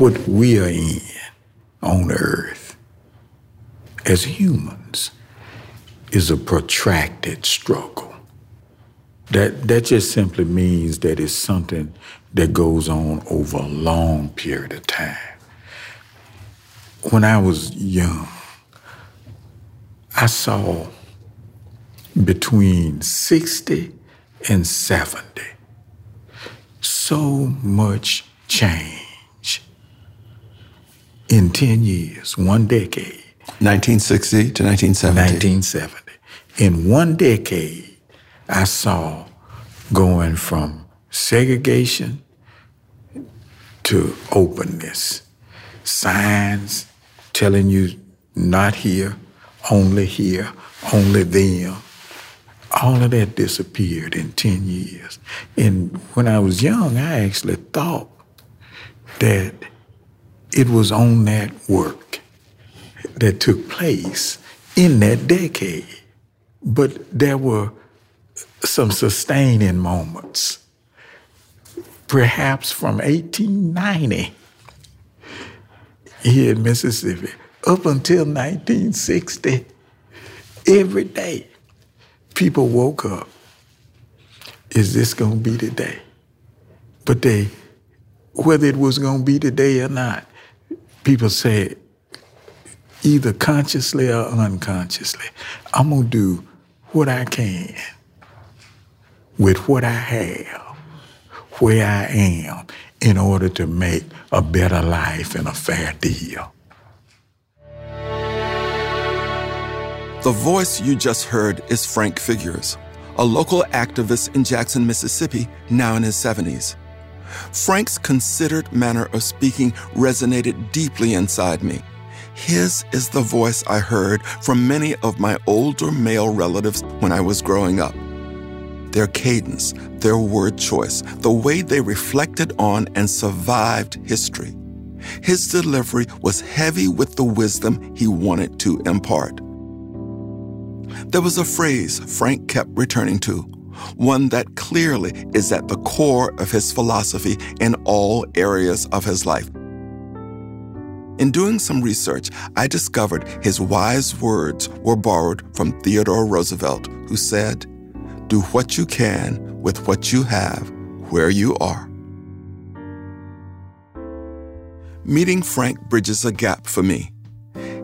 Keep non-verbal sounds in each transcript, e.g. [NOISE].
What we are in on earth as humans is a protracted struggle. That, that just simply means that it's something that goes on over a long period of time. When I was young, I saw between 60 and 70 so much change in 10 years, one decade. 1960 to 1970. 1970. In one decade, I saw going from segregation to openness, signs telling you not here, only here, only them. All of that disappeared in 10 years. And when I was young, I actually thought that it was on that work that took place in that decade. But there were some sustaining moments. Perhaps from 1890 here in Mississippi up until 1960, every day people woke up. Is this going to be the day? But they, whether it was going to be the day or not, people say, either consciously or unconsciously, I'm going to do what I can with what I have, where I am, in order to make a better life and a fair deal. The voice you just heard is Frank Figures, a local activist in Jackson, Mississippi, now in his 70s. Frank's considered manner of speaking resonated deeply inside me. His is the voice I heard from many of my older male relatives when I was growing up. Their cadence, their word choice, the way they reflected on and survived history. His delivery was heavy with the wisdom he wanted to impart. There was a phrase Frank kept returning to, one that clearly is at the core of his philosophy in all areas of his life. In doing some research, I discovered his wise words were borrowed from Theodore Roosevelt, who said, Do what you can with what you have where you are. Meeting Frank bridges a gap for me.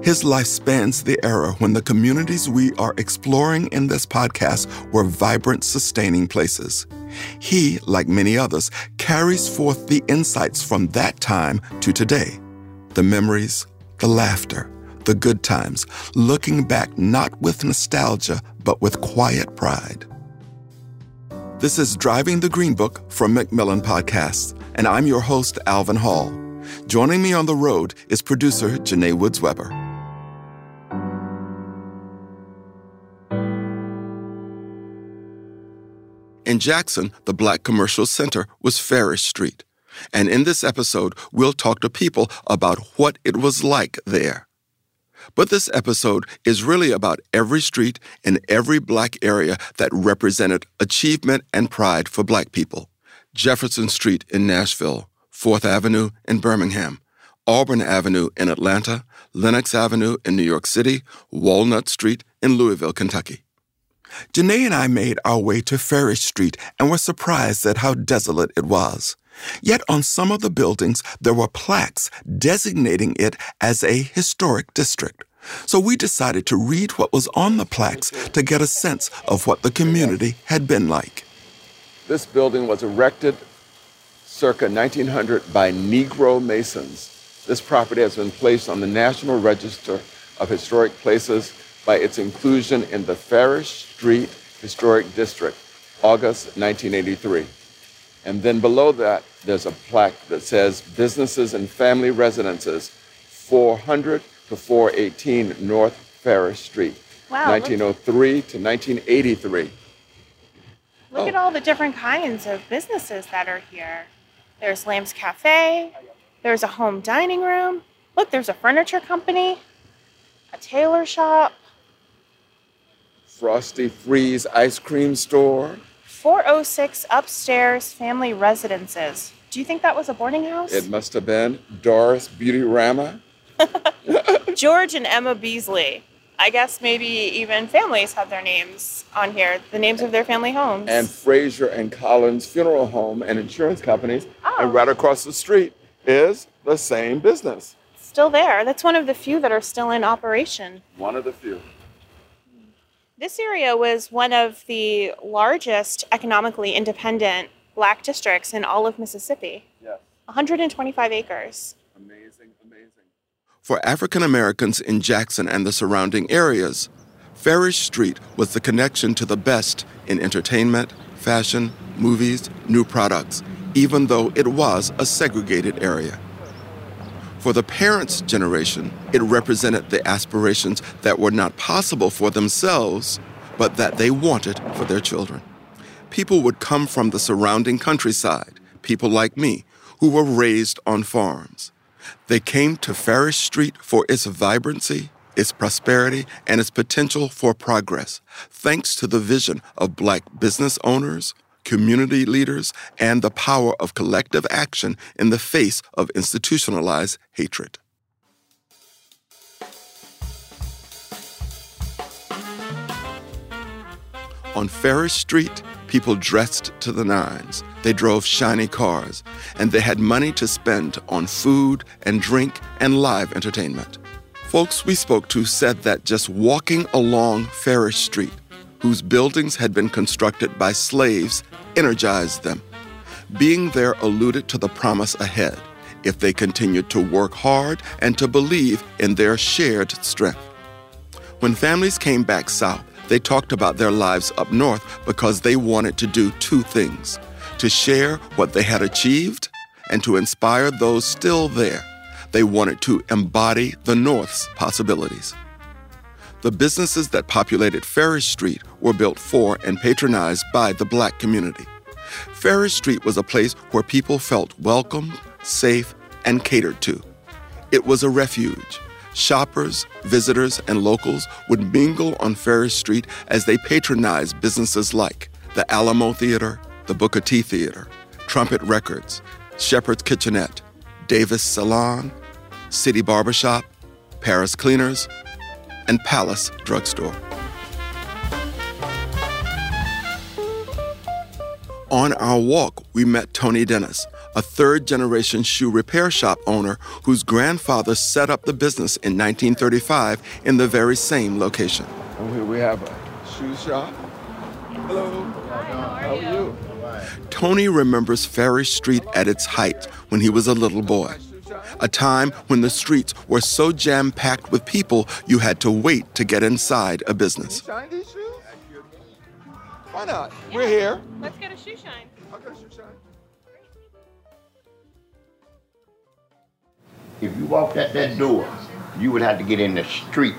His life spans the era when the communities we are exploring in this podcast were vibrant, sustaining places. He, like many others, carries forth the insights from that time to today the memories, the laughter, the good times, looking back not with nostalgia, but with quiet pride. This is Driving the Green Book from Macmillan Podcasts, and I'm your host, Alvin Hall. Joining me on the road is producer Janae Woods Weber. In Jackson, the Black Commercial Center was Farish Street. And in this episode, we'll talk to people about what it was like there. But this episode is really about every street in every black area that represented achievement and pride for black people. Jefferson Street in Nashville, 4th Avenue in Birmingham, Auburn Avenue in Atlanta, Lenox Avenue in New York City, Walnut Street in Louisville, Kentucky. Janae and I made our way to Farish Street and were surprised at how desolate it was. Yet on some of the buildings, there were plaques designating it as a historic district. So we decided to read what was on the plaques to get a sense of what the community had been like. This building was erected circa 1900 by Negro Masons. This property has been placed on the National Register of Historic Places by its inclusion in the Farish Street Historic District, August 1983. And then below that, there's a plaque that says businesses and family residences, 400 to 418 North Farish Street, Wow, look- 1903 to 1983. Look Oh. at all the different kinds of businesses that are here. There's Lamb's Cafe. There's a home dining room. Look, there's a furniture company, a tailor shop, Frosty Freeze ice cream store. 406 upstairs family residences. Do you think that was a boarding house? It must have been Doris Beauty Rama. [LAUGHS] George and Emma Beasley. I guess maybe even families have their names on here, the names of their family homes. and Fraser and Collins Funeral Home and Insurance Companies. Oh. And right across the street is the same business. still there. That's one of the few that are still in operation. One of the few. This area was one of the largest economically independent black districts in all of Mississippi. Yes. 125 acres. Amazing, amazing. For African Americans in Jackson and the surrounding areas, Farish Street was the connection to the best in entertainment, fashion, movies, new products, even though it was a segregated area. For the parents' generation, it represented the aspirations that were not possible for themselves, but that they wanted for their children. People would come from the surrounding countryside, people like me, who were raised on farms. They came to Farish Street for its vibrancy, its prosperity, and its potential for progress, thanks to the vision of black business owners, community leaders, and the power of collective action in the face of institutionalized hatred. On Farish Street, people dressed to the nines. They drove shiny cars, and they had money to spend on food and drink and live entertainment. Folks we spoke to said that just walking along Farish Street, whose buildings had been constructed by slaves, energized them. Being there alluded to the promise ahead if they continued to work hard and to believe in their shared strength. When families came back south, they talked about their lives up north because they wanted to do two things to share what they had achieved and to inspire those still there. They wanted to embody the North's possibilities. The businesses that populated Farish Street were built for and patronized by the black community. Farish Street was a place where people felt welcomed, safe, and catered to. It was a refuge. Shoppers, visitors, and locals would mingle on Farish Street as they patronized businesses like the Alamo Theater, the Booker T Theater, Trumpet Records, Shepherd's Kitchenette, Davis Salon, City Barbershop, Paris Cleaners, and Palace Drugstore. On our walk, we met Tony Dennis, a third generation shoe repair shop owner whose grandfather set up the business in 1935 in the very same location. And here we have a shoe shop. Hello. how are you? Tony remembers Farish Street at its height when he was a little boy, a time when the streets were so jam packed with people you had to wait to get inside a business. Shine these shoes? Why not? We're here. Let's get a shoe shine. I'll get a shoe shine. If you walked out that door, you would have to get in the street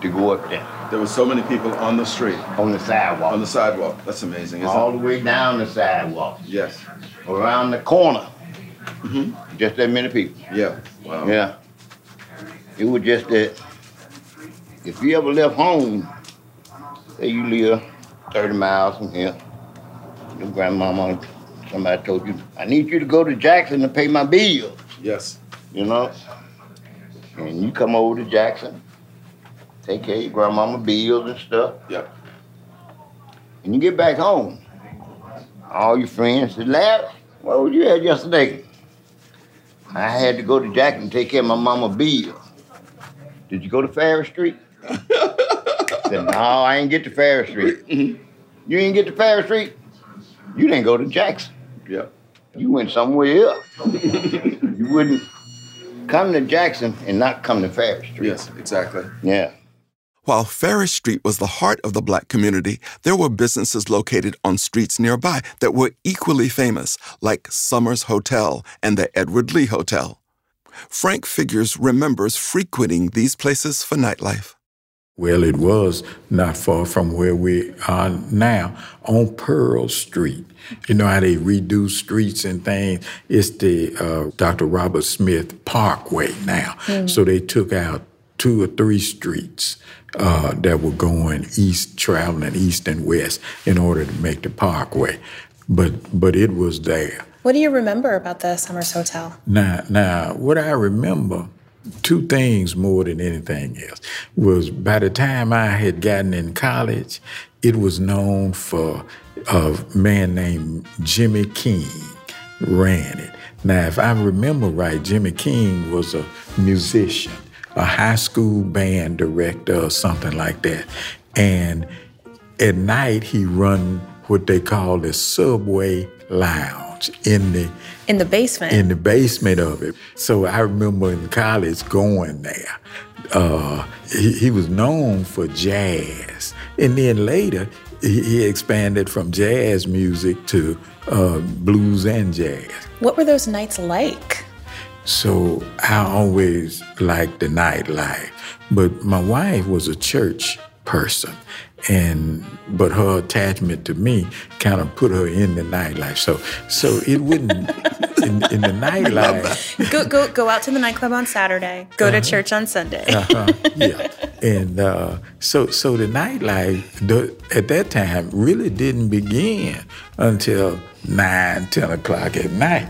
to go up there There were so many people on the street, on the sidewalk. on the sidewalk. That's amazing, all the way down the sidewalk, Yes. around the corner. Mm-hmm. Just that many people. Yeah. Wow. Yeah. It was just that if you ever left home, say you live 30 miles from here, your grandmama, somebody told you, I need you to go to Jackson to pay my bills, Yes. you know? And you come over to Jackson, take care of your grandmama bills and stuff, Yep. and you get back home. All your friends said, Larry, what was you at yesterday? I had to go to Jackson to take care of my mama Bill. Did you go to Farish Street? I [LAUGHS] said, no, I ain't get to Farish Street. Mm-hmm. You ain't get to Farish Street? You didn't go to Jackson. Yep. You went somewhere else. you wouldn't come to Jackson and not come to Farish Street. Yes, exactly. Yeah. While Farish Street was the heart of the black community, there were businesses located on streets nearby that were equally famous, like Summers Hotel and the Edward Lee Hotel. Frank Figures remembers frequenting these places for nightlife. Well, it was not far from where we are now on Pearl Street. You know how they redo streets and things? It's the uh, Dr. Robert Smith Parkway now. Mm. So they took out two or three streets uh, that were going east, traveling east and west in order to make the parkway. But but it was there. What do you remember about the Summers Hotel? Now, now, what I remember, two things more than anything else, was by the time I had gotten in college, it was known for a man named Jimmy King ran it. Now, if I remember right, Jimmy King was a musician, a high school band director or something like that. And at night, he run what they call the subway lounge in the in the basement. In the basement of it. So I remember in college going there. Uh, he, he, was known for jazz, and then later he, he expanded from jazz music to uh, blues and jazz. What were those nights like? So I always liked the nightlife, but my wife was a church person, and but her attachment to me kind of put her in the nightlife. So so it wouldn't [LAUGHS] in, in, the nightlife. Go go go out to the nightclub on Saturday. Go uh-huh. to church on Sunday. uh-huh. Yeah, [LAUGHS] and uh, so so the nightlife the, at that time really didn't begin until nine ten o'clock at night,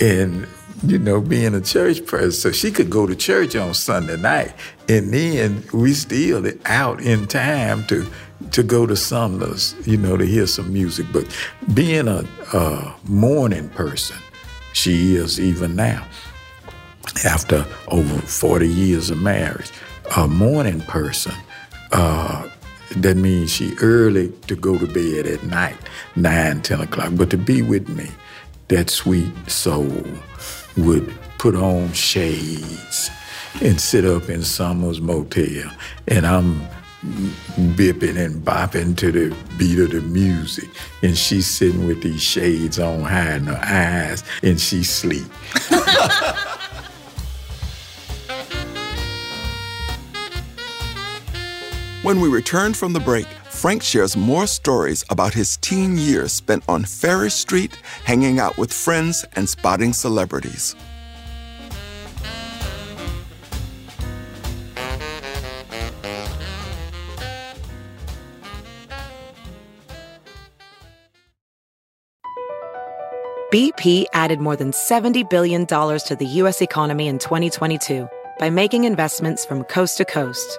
and you know, being a church person. So she could go to church on Sunday night, and then we still out in time to to go to Sumner's, you know, to hear some music. But being a, a morning person, she is even now, after over 40 years of marriage, a morning person. Uh, that means she early to go to bed at night, 9, 10 o'clock. But to be with me, that sweet soul would put on shades and sit up in Summers Motel. And I'm bipping and bopping to the beat of the music. And she's sitting with these shades on high in her eyes and she sleep. when we return from the break, Frank shares more stories about his teen years spent on Farish Street, hanging out with friends and spotting celebrities. BP added more than $70 billion to the U.S. economy in 2022 by making investments from coast to coast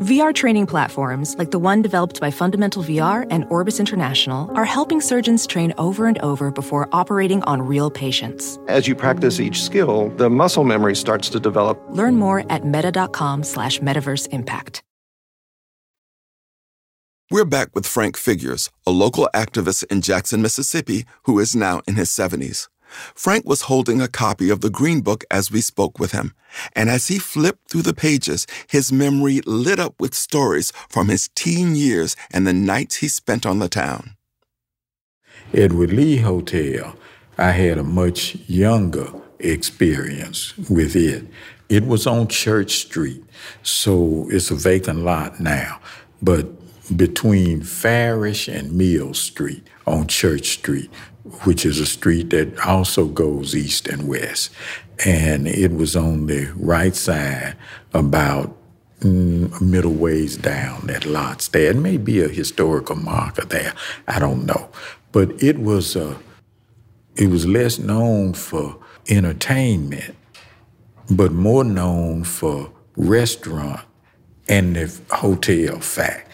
VR training platforms, like the one developed by Fundamental VR and Orbis International, are helping surgeons train over and over before operating on real patients. As you practice each skill, the muscle memory starts to develop. Learn more at meta.com slash metaverse impact. We're back with Frank Figures, a local activist in Jackson, Mississippi, who is now in his 70s. Frank was holding a copy of the Green Book as we spoke with him, and as he flipped through the pages, his memory lit up with stories from his teen years and the nights he spent on the town. Edward Lee Hotel, I had a much younger experience with it. It was on Church Street, so it's a vacant lot now, but between Farish and Mill Street on Church Street which is a street that also goes east and west. And it was on the right side, about mm, middle ways down that lots there. It may be a historical marker there. I don't know. But it was a, it was less known for entertainment, but more known for restaurant and the hotel fact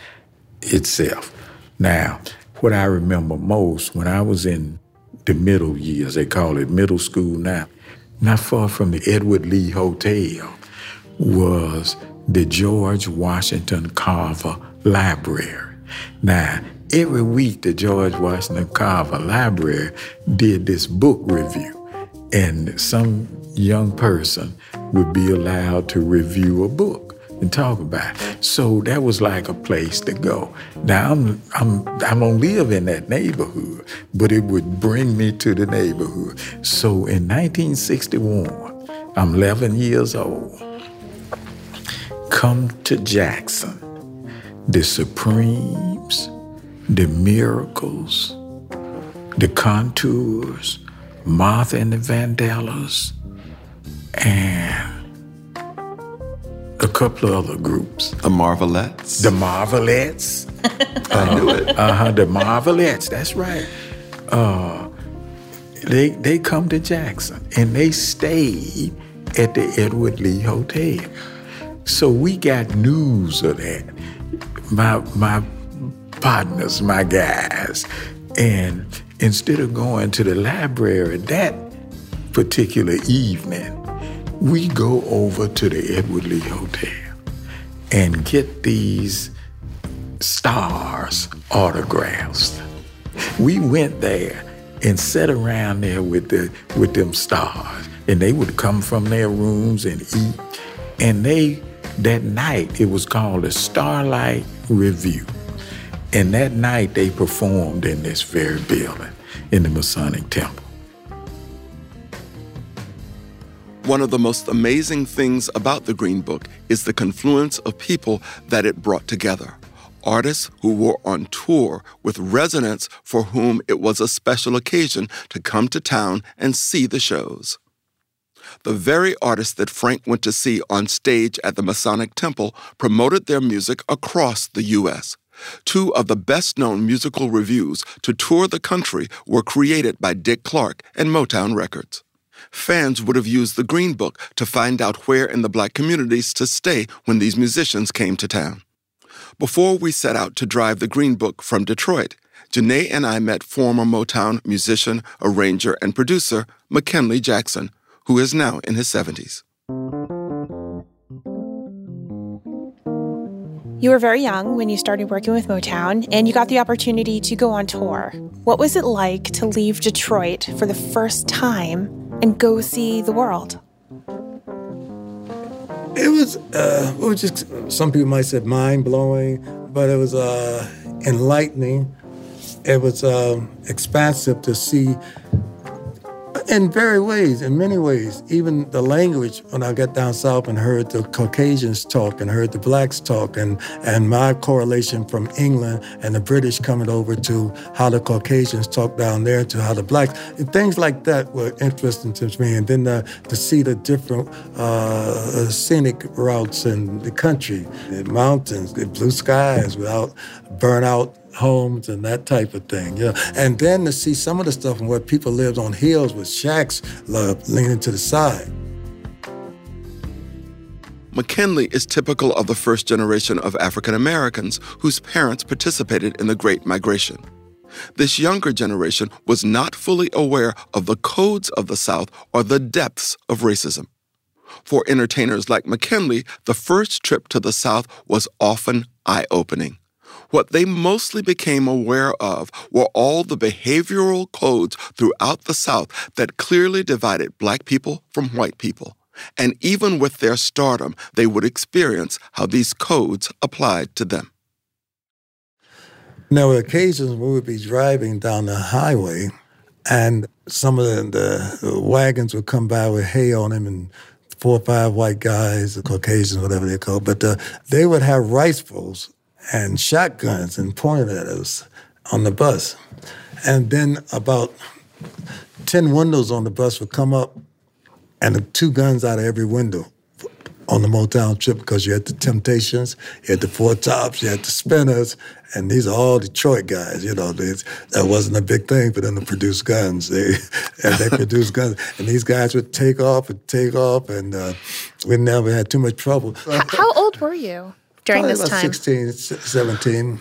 itself. Now, what I remember most when I was in the middle years. They call it middle school now. Not far from the Edward Lee Hotel was the George Washington Carver Library. Now, every week the George Washington Carver Library did this book review, and some young person would be allowed to review a book and talk about. So that was like a place to go. Now I'm I'm I don't live in that neighborhood, but it would bring me to the neighborhood. So in 1961, I'm 11 years old. Come to Jackson, the Supremes, the Miracles, the Contours, Martha and the Vandellas, and a couple of other groups. The Marvelettes. The Marvelettes. [LAUGHS] I knew it. Uh huh. The Marvelettes. That's right. Uh, they they come to Jackson and they stayed at the Edward Lee Hotel. So we got news of that. My my partners, my guys, and instead of going to the library that particular evening, we go over to the Edward Lee Hotel and get these stars autographs. We went there and sat around there with the with them stars, and they would come from their rooms and eat. And they that night it was called the Starlight Review, and that night they performed in this very building in the Masonic Temple. One of the most amazing things about the Green Book is the confluence of people that it brought together. Artists who were on tour with residents for whom it was a special occasion to come to town and see the shows. The very artists that Frank went to see on stage at the Masonic Temple promoted their music across the U.S. Two of the best known musical reviews to tour the country were created by Dick Clark and Motown Records fans would have used the Green Book to find out where in the black communities to stay when these musicians came to town. Before we set out to drive the Green Book from Detroit, Janae and I met former Motown musician, arranger, and producer McKinley Jackson, who is now in his 70s. You were very young when you started working with Motown, and you got the opportunity to go on tour. What was it like to leave Detroit for the first time and go see the world? It was, uh, it was just, some people might say mind blowing, but it was uh, enlightening. It was uh, expansive to see in very ways, in many ways. Even the language, when I got down south and heard the Caucasians talk and heard the blacks talk, and, and my correlation from England and the British coming over to how the Caucasians talk down there to how the blacks, things like that were interesting to me. And then uh, to see the different uh, scenic routes in the country, the mountains, the blue skies without burnout homes and that type of thing. Yeah, mm-hmm. and then to see some of the stuff and where people lived on hills with shacks uh, leaning to the side. McKinley is typical of the first generation of African Americans whose parents participated in the Great Migration. This younger generation was not fully aware of the codes of the South or the depths of racism. For entertainers like McKinley, the first trip to the South was often eye opening. What they mostly became aware of were all the behavioral codes throughout the South that clearly divided black people from white people. And even with their stardom, they would experience how these codes applied to them. Were occasions we would be driving down the highway, and some of the, the wagons would come by with hay on them and four or five white guys, Caucasians, whatever they're called, but uh, they would have rifles and shotguns and pointed at us on the bus. And then about 10 windows on the bus would come up and the two guns out of every window on the Motown trip because you had the Temptations, you had the Four Tops, you had the Spinners, and these are all Detroit guys. You know, they, that wasn't a big thing for them to produce guns. They and [LAUGHS] they produced guns, and these guys would take off and take off, and uh, we never had too much trouble. How old were you? During Probably this about time? 16, 17.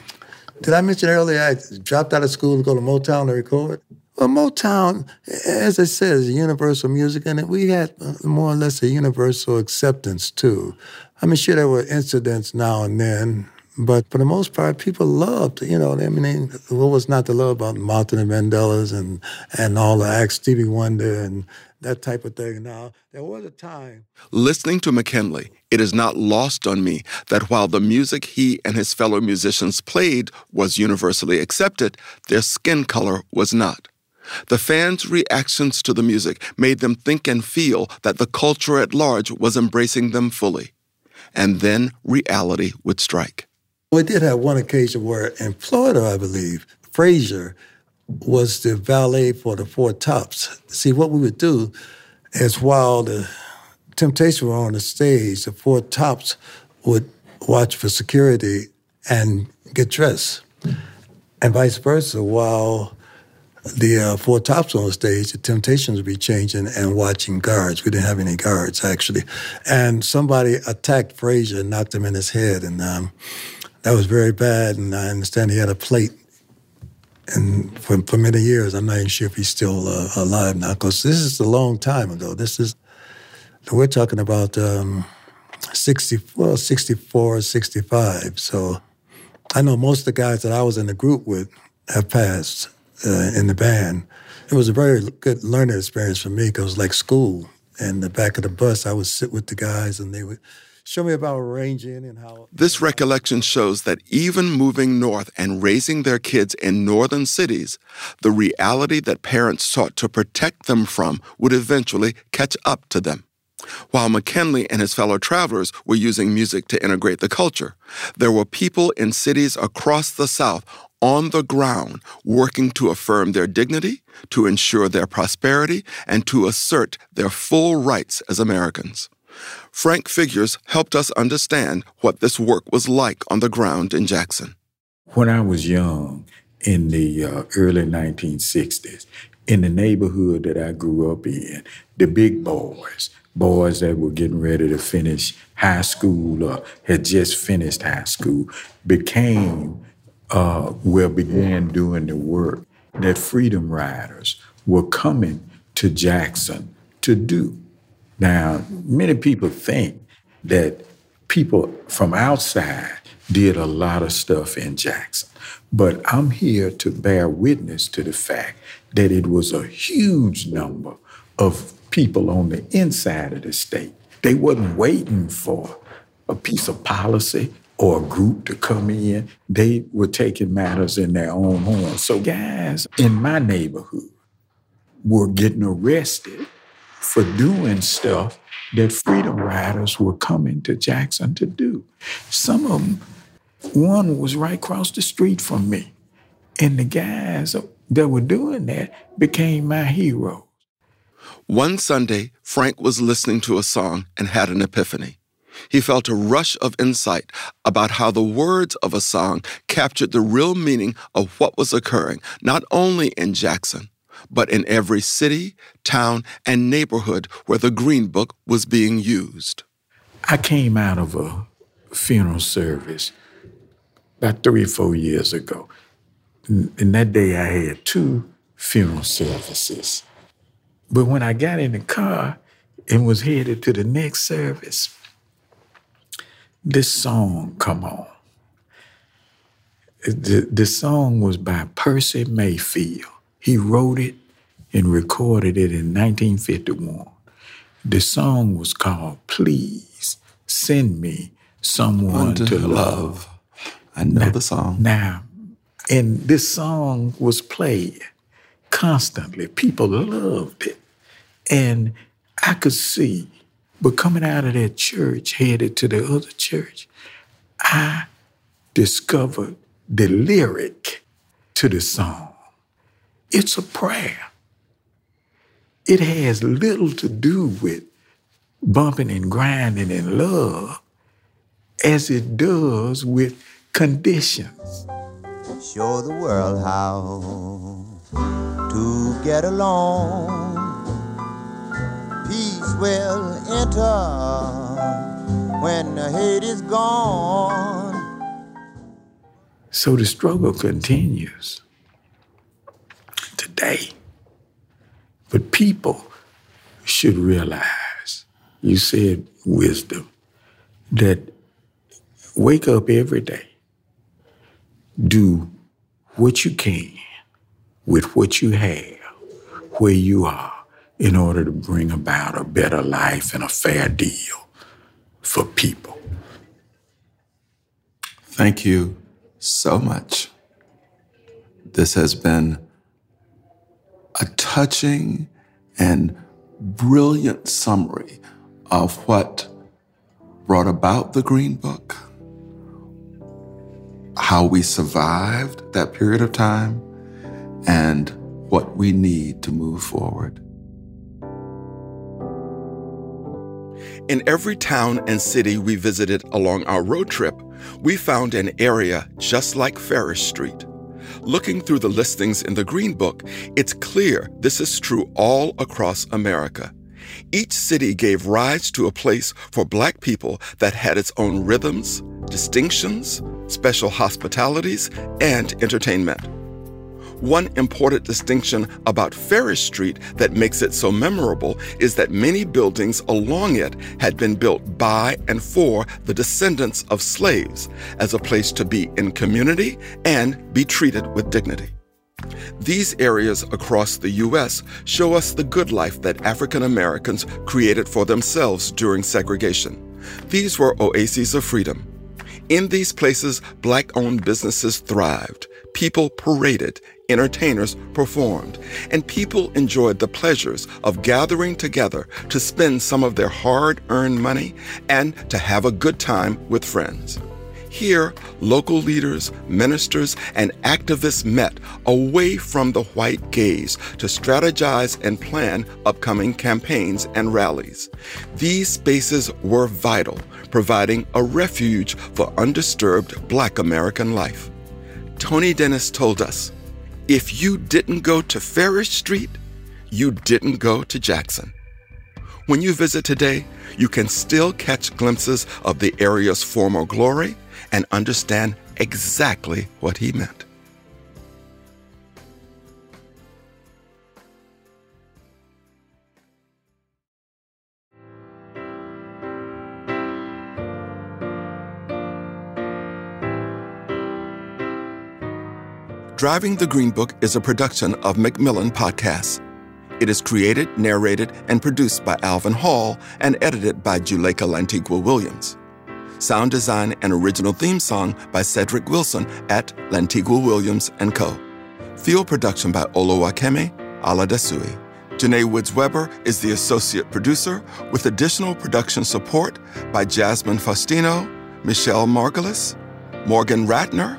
Did I mention earlier I dropped out of school to go to Motown to record? Well, Motown, as I said, is universal music, and we had uh, more or less a universal acceptance too. I mean, sure, there were incidents now and then, but for the most part, people loved, you know, I mean, what was not to love about Martha and Vandellas and, and all the acts, Stevie Wonder and that type of thing. Now, there was a time. Listening to McKinley, it is not lost on me that while the music he and his fellow musicians played was universally accepted, their skin color was not. The fans' reactions to the music made them think and feel that the culture at large was embracing them fully. And then reality would strike. We did have one occasion where in Florida, I believe, Frazier was the valet for the Four Tops. See, what we would do is while the Temptation were on the stage, the Four Tops would watch for security and get dressed, and vice versa. While the uh, Four Tops were on the stage, the Temptations would be changing and watching guards. We didn't have any guards actually, and somebody attacked Frazier and knocked him in his head, and um, that was very bad. And I understand he had a plate, and for, for many years, I'm not even sure if he's still uh, alive now, because this is a long time ago. This is we're talking about um, 60, well, 64, 65. So I know most of the guys that I was in the group with have passed uh, in the band. It was a very good learning experience for me because it was like school. In the back of the bus, I would sit with the guys and they would show me about arranging and how. This recollection shows that even moving north and raising their kids in northern cities, the reality that parents sought to protect them from would eventually catch up to them. While McKinley and his fellow travelers were using music to integrate the culture, there were people in cities across the South on the ground working to affirm their dignity, to ensure their prosperity, and to assert their full rights as Americans. Frank Figures helped us understand what this work was like on the ground in Jackson. When I was young, in the uh, early 1960s, in the neighborhood that I grew up in, the big boys, boys that were getting ready to finish high school or had just finished high school, became uh, well, began doing the work that Freedom Riders were coming to Jackson to do. Now, many people think that people from outside did a lot of stuff in Jackson, but I'm here to bear witness to the fact that it was a huge number of people on the inside of the state. They wasn't waiting for a piece of policy or a group to come in, they were taking matters in their own hands. So guys in my neighborhood were getting arrested for doing stuff that freedom riders were coming to Jackson to do. Some of them, one was right across the street from me. And the guys that were doing that became my heroes. One Sunday, Frank was listening to a song and had an epiphany. He felt a rush of insight about how the words of a song captured the real meaning of what was occurring, not only in Jackson, but in every city, town, and neighborhood where the Green Book was being used. I came out of a funeral service about three or four years ago. And that day I had two funeral services. But when I got in the car and was headed to the next service, this song come on. The, the song was by Percy Mayfield. He wrote it and recorded it in 1951. The song was called Please Send Me Someone to, to, Love. I know now, the song. Now, and this song was played constantly. People loved it. And I could see but coming out of that church, headed to the other church, I discovered the lyric to the song. It's a prayer. It has little to do with bumping and grinding in love as it does with conditions. Show the world how to get along peace will enter when the hate is gone. So the struggle continues today. But people should realize, you said wisdom, that wake up every day, do what you can with what you have, where you are, in order to bring about a better life and a fair deal for people. Thank you so much. This has been a touching and brilliant summary of what brought about the Green Book, how we survived that period of time, and what we need to move forward. In every town and city we visited along our road trip, we found an area just like Farish Street. Looking through the listings in the Green Book, it's clear this is true all across America. Each city gave rise to a place for Black people that had its own rhythms, distinctions, special hospitalities, and entertainment. One important distinction about Farish Street that makes it so memorable is that many buildings along it had been built by and for the descendants of slaves as a place to be in community and be treated with dignity. These areas across the U.S. show us the good life that African Americans created for themselves during segregation. These were oases of freedom. In these places, black owned businesses thrived, people paraded, entertainers performed, and people enjoyed the pleasures of gathering together to spend some of their hard earned money and to have a good time with friends. Here, local leaders, ministers, and activists met away from the white gaze to strategize and plan upcoming campaigns and rallies. These spaces were vital, providing a refuge for undisturbed Black American life. Tony Dennis told us if you didn't go to Farish Street, you didn't go to Jackson. When you visit today, you can still catch glimpses of the area's former glory and understand exactly what he meant. Driving the Green Book is a production of Macmillan Podcasts. It is created, narrated, and produced by Alvin Hall and edited by Juleka Lantigua Williams. Sound design and original theme song by Cedric Wilson at Lantigua Williams & Co. Field production by Oluwakemi Aladesui. Janae Woods Weber is the associate producer with additional production support by Jasmine Faustino, Michelle Margulis, Morgan Ratner,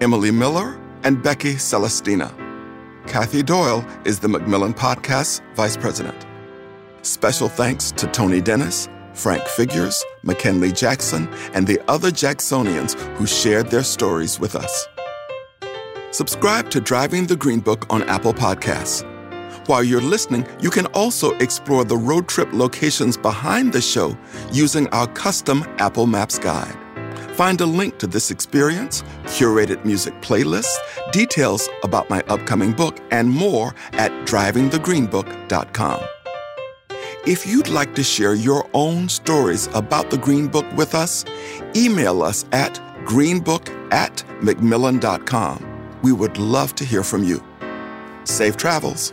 Emily Miller, and Becky Celestina. Kathy Doyle is the Macmillan Podcast's Vice President. Special thanks to Tony Dennis, Frank Figures, McKinley Jackson, and the other Jacksonians who shared their stories with us. Subscribe to Driving the Green Book on Apple Podcasts. While you're listening, you can also explore the road trip locations behind the show using our custom Apple Maps guide. Find a link to this experience, curated music playlists, details about my upcoming book, and more at drivingthegreenbook.com. If you'd like to share your own stories about the Green Book with us, email us at greenbook at macmillan.com. We would love to hear from you. Safe travels.